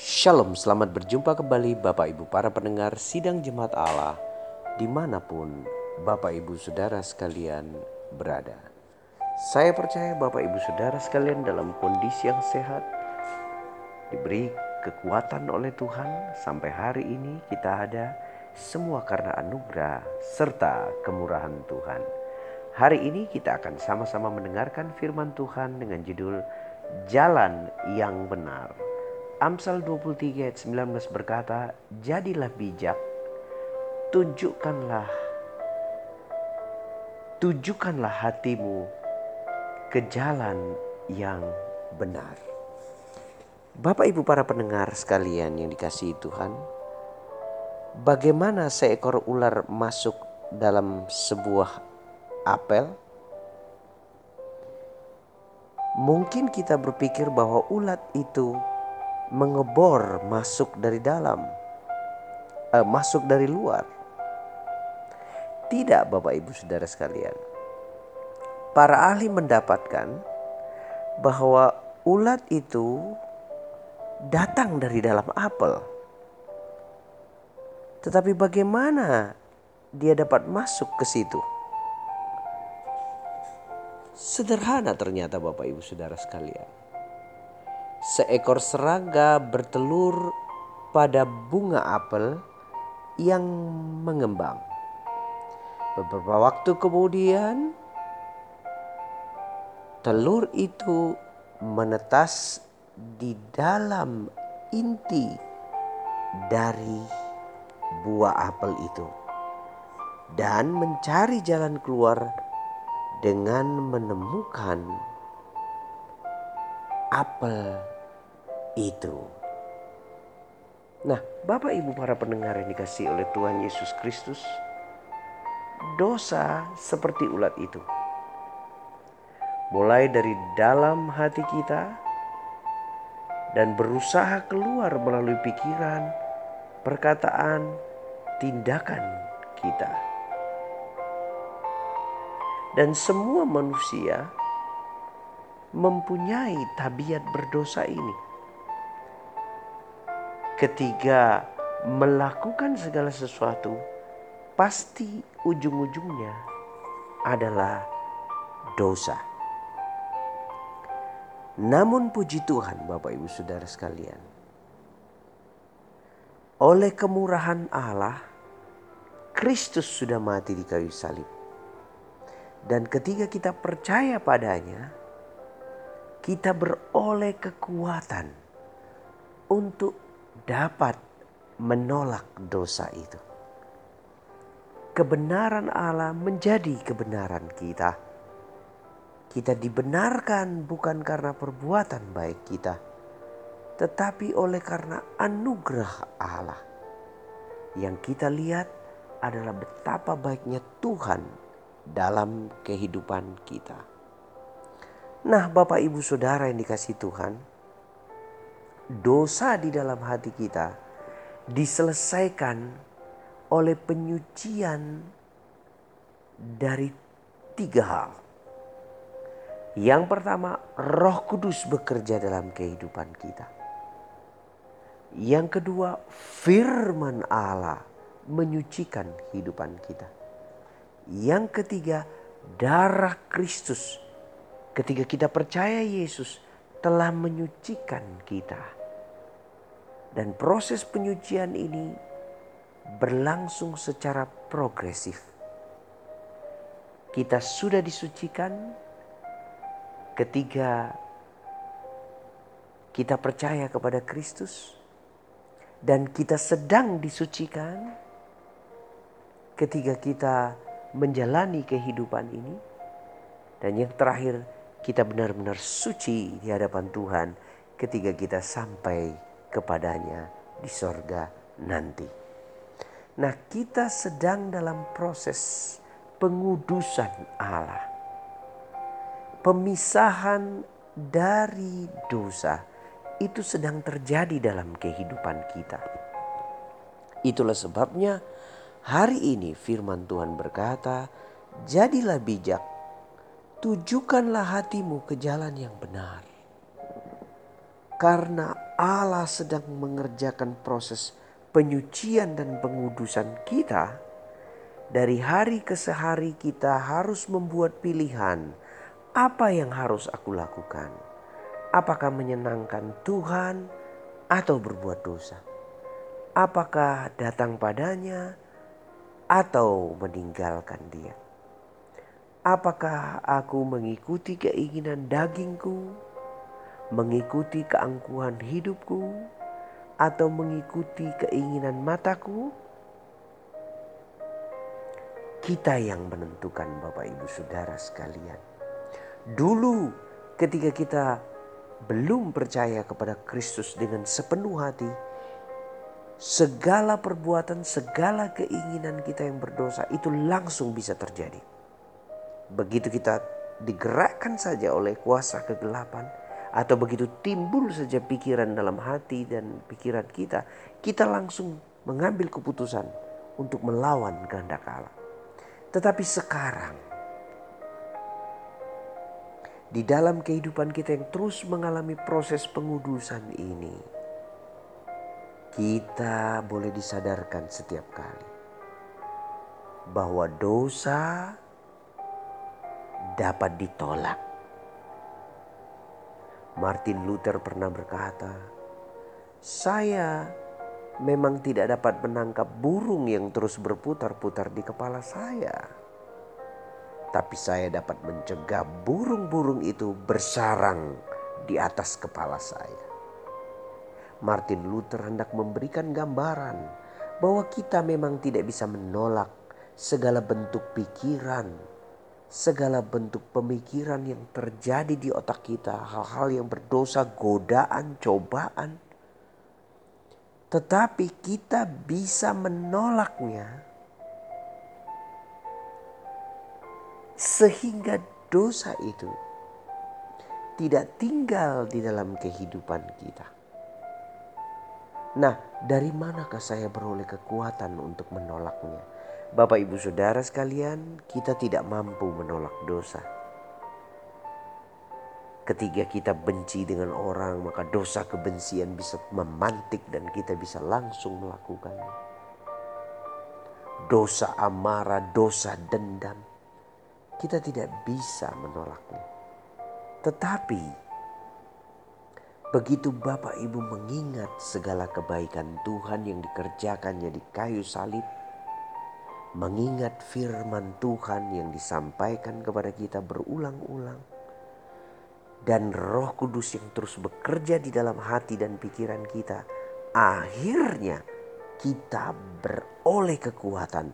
Shalom, selamat berjumpa kembali Bapak Ibu para pendengar Sidang Jemaat Allah di mana pun Bapak Ibu Saudara sekalian berada. Saya percaya Bapak Ibu Saudara sekalian dalam kondisi yang sehat, diberi kekuatan oleh Tuhan sampai hari ini kita ada semua karena anugerah serta kemurahan Tuhan. Hari ini kita akan sama-sama mendengarkan firman Tuhan dengan judul Jalan yang Benar Amsal 23 ayat 19 berkata, Jadilah bijak, tunjukkanlah, tujukanlah hatimu ke jalan yang benar. Bapak ibu para pendengar sekalian yang dikasihi Tuhan, bagaimana seekor ular masuk dalam sebuah apel? Mungkin kita berpikir bahwa ulat itu mengebor masuk dari dalam, eh, masuk dari luar. Tidak, Bapak Ibu Saudara sekalian. Para ahli mendapatkan bahwa ulat itu datang dari dalam apel. Tetapi bagaimana dia dapat masuk ke situ? Sederhana ternyata Bapak Ibu Saudara sekalian seekor serangga bertelur pada bunga apel yang mengembang. Beberapa waktu kemudian, telur itu menetas di dalam inti dari buah apel itu dan mencari jalan keluar dengan menemukan apel itu. Nah, Bapak Ibu para pendengar yang dikasih oleh Tuhan Yesus Kristus, dosa seperti ulat itu. Mulai dari dalam hati kita dan berusaha keluar melalui pikiran, perkataan, tindakan kita. Dan semua manusia mempunyai tabiat berdosa ini. Ketika melakukan segala sesuatu, pasti ujung-ujungnya adalah dosa. Namun puji Tuhan Bapak Ibu Saudara sekalian. Oleh kemurahan Allah, Kristus sudah mati di kayu salib. Dan ketika kita percaya padanya, kita beroleh kekuatan untuk dapat menolak dosa itu. Kebenaran Allah menjadi kebenaran kita. Kita dibenarkan bukan karena perbuatan baik kita, tetapi oleh karena anugerah Allah. Yang kita lihat adalah betapa baiknya Tuhan dalam kehidupan kita. Nah, Bapak Ibu Saudara yang dikasih Tuhan, dosa di dalam hati kita diselesaikan oleh penyucian dari tiga hal. Yang pertama, Roh Kudus bekerja dalam kehidupan kita. Yang kedua, firman Allah menyucikan kehidupan kita. Yang ketiga, darah Kristus ketika kita percaya Yesus telah menyucikan kita. Dan proses penyucian ini berlangsung secara progresif. Kita sudah disucikan ketika kita percaya kepada Kristus dan kita sedang disucikan ketika kita menjalani kehidupan ini dan yang terakhir kita benar-benar suci di hadapan Tuhan ketika kita sampai kepadanya di sorga nanti. Nah kita sedang dalam proses pengudusan Allah. Pemisahan dari dosa itu sedang terjadi dalam kehidupan kita. Itulah sebabnya hari ini firman Tuhan berkata, "Jadilah bijak tujukanlah hatimu ke jalan yang benar. karena Allah sedang mengerjakan proses penyucian dan pengudusan kita, dari hari ke sehari kita harus membuat pilihan apa yang harus aku lakukan. Apakah menyenangkan Tuhan atau berbuat dosa? Apakah datang padanya atau meninggalkan dia? Apakah aku mengikuti keinginan dagingku, mengikuti keangkuhan hidupku, atau mengikuti keinginan mataku? Kita yang menentukan, Bapak Ibu Saudara sekalian. Dulu, ketika kita belum percaya kepada Kristus dengan sepenuh hati, segala perbuatan, segala keinginan kita yang berdosa itu langsung bisa terjadi. Begitu kita digerakkan saja oleh kuasa kegelapan, atau begitu timbul saja pikiran dalam hati dan pikiran kita, kita langsung mengambil keputusan untuk melawan kehendak Allah. Tetapi sekarang di dalam kehidupan kita yang terus mengalami proses pengudusan ini, kita boleh disadarkan setiap kali bahwa dosa dapat ditolak Martin Luther pernah berkata, "Saya memang tidak dapat menangkap burung yang terus berputar-putar di kepala saya, tapi saya dapat mencegah burung-burung itu bersarang di atas kepala saya." Martin Luther hendak memberikan gambaran bahwa kita memang tidak bisa menolak segala bentuk pikiran, segala bentuk pemikiran yang terjadi di otak kita, hal-hal yang berdosa, godaan, cobaan. Tetapi kita bisa menolaknya sehingga dosa itu tidak tinggal di dalam kehidupan kita. Nah, dari manakah saya beroleh kekuatan untuk menolaknya? Bapak, ibu, saudara sekalian, kita tidak mampu menolak dosa. Ketika kita benci dengan orang, maka dosa kebencian bisa memantik dan kita bisa langsung melakukannya. Dosa amarah, dosa dendam, kita tidak bisa menolaknya. Tetapi begitu Bapak Ibu mengingat segala kebaikan Tuhan yang dikerjakannya di kayu salib, mengingat firman Tuhan yang disampaikan kepada kita berulang-ulang, dan Roh Kudus yang terus bekerja di dalam hati dan pikiran kita, akhirnya kita beroleh kekuatan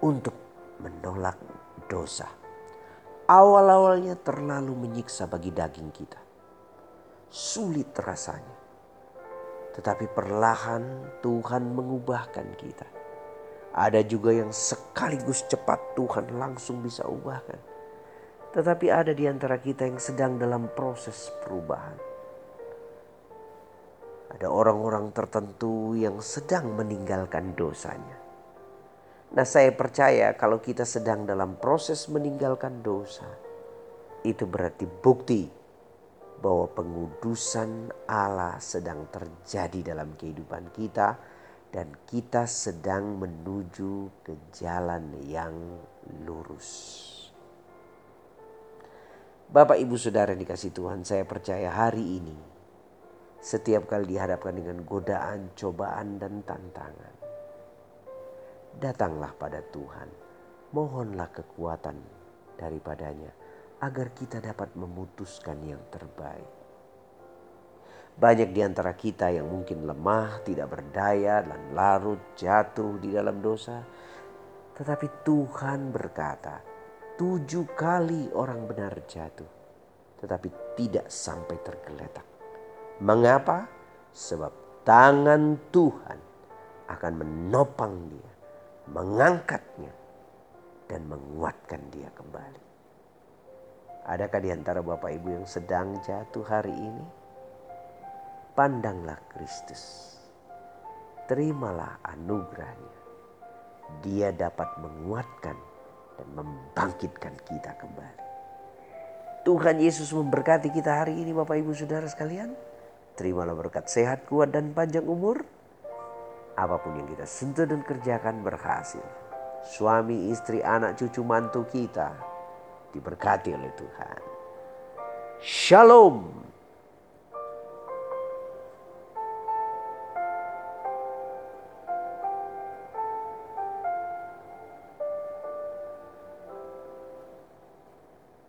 untuk menolak dosa. Awal-awalnya terlalu menyiksa bagi daging kita, sulit rasanya, tetapi perlahan Tuhan mengubahkan kita ada juga yang sekaligus cepat Tuhan langsung bisa ubahkan. Tetapi ada di antara kita yang sedang dalam proses perubahan. Ada orang-orang tertentu yang sedang meninggalkan dosanya. Nah, saya percaya kalau kita sedang dalam proses meninggalkan dosa, itu berarti bukti bahwa pengudusan Allah sedang terjadi dalam kehidupan kita dan kita sedang menuju ke jalan yang lurus. Bapak, ibu, saudara, dikasih Tuhan, saya percaya hari ini setiap kali dihadapkan dengan godaan, cobaan, dan tantangan, datanglah pada Tuhan, mohonlah kekuatan daripadanya agar kita dapat memutuskan yang terbaik. Banyak di antara kita yang mungkin lemah, tidak berdaya, dan larut jatuh di dalam dosa. Tetapi Tuhan berkata, tujuh kali orang benar jatuh, tetapi tidak sampai tergeletak. Mengapa? Sebab tangan Tuhan akan menopang dia, mengangkatnya, dan menguatkan dia kembali. Adakah di antara Bapak Ibu yang sedang jatuh hari ini? Pandanglah Kristus. Terimalah anugerahnya. Dia dapat menguatkan dan membangkitkan kita kembali. Tuhan Yesus memberkati kita hari ini Bapak Ibu Saudara sekalian. Terimalah berkat sehat, kuat, dan panjang umur. Apa pun yang kita sentuh dan kerjakan berhasil. Suami, istri, anak, cucu, mantu kita diberkati oleh Tuhan. Shalom.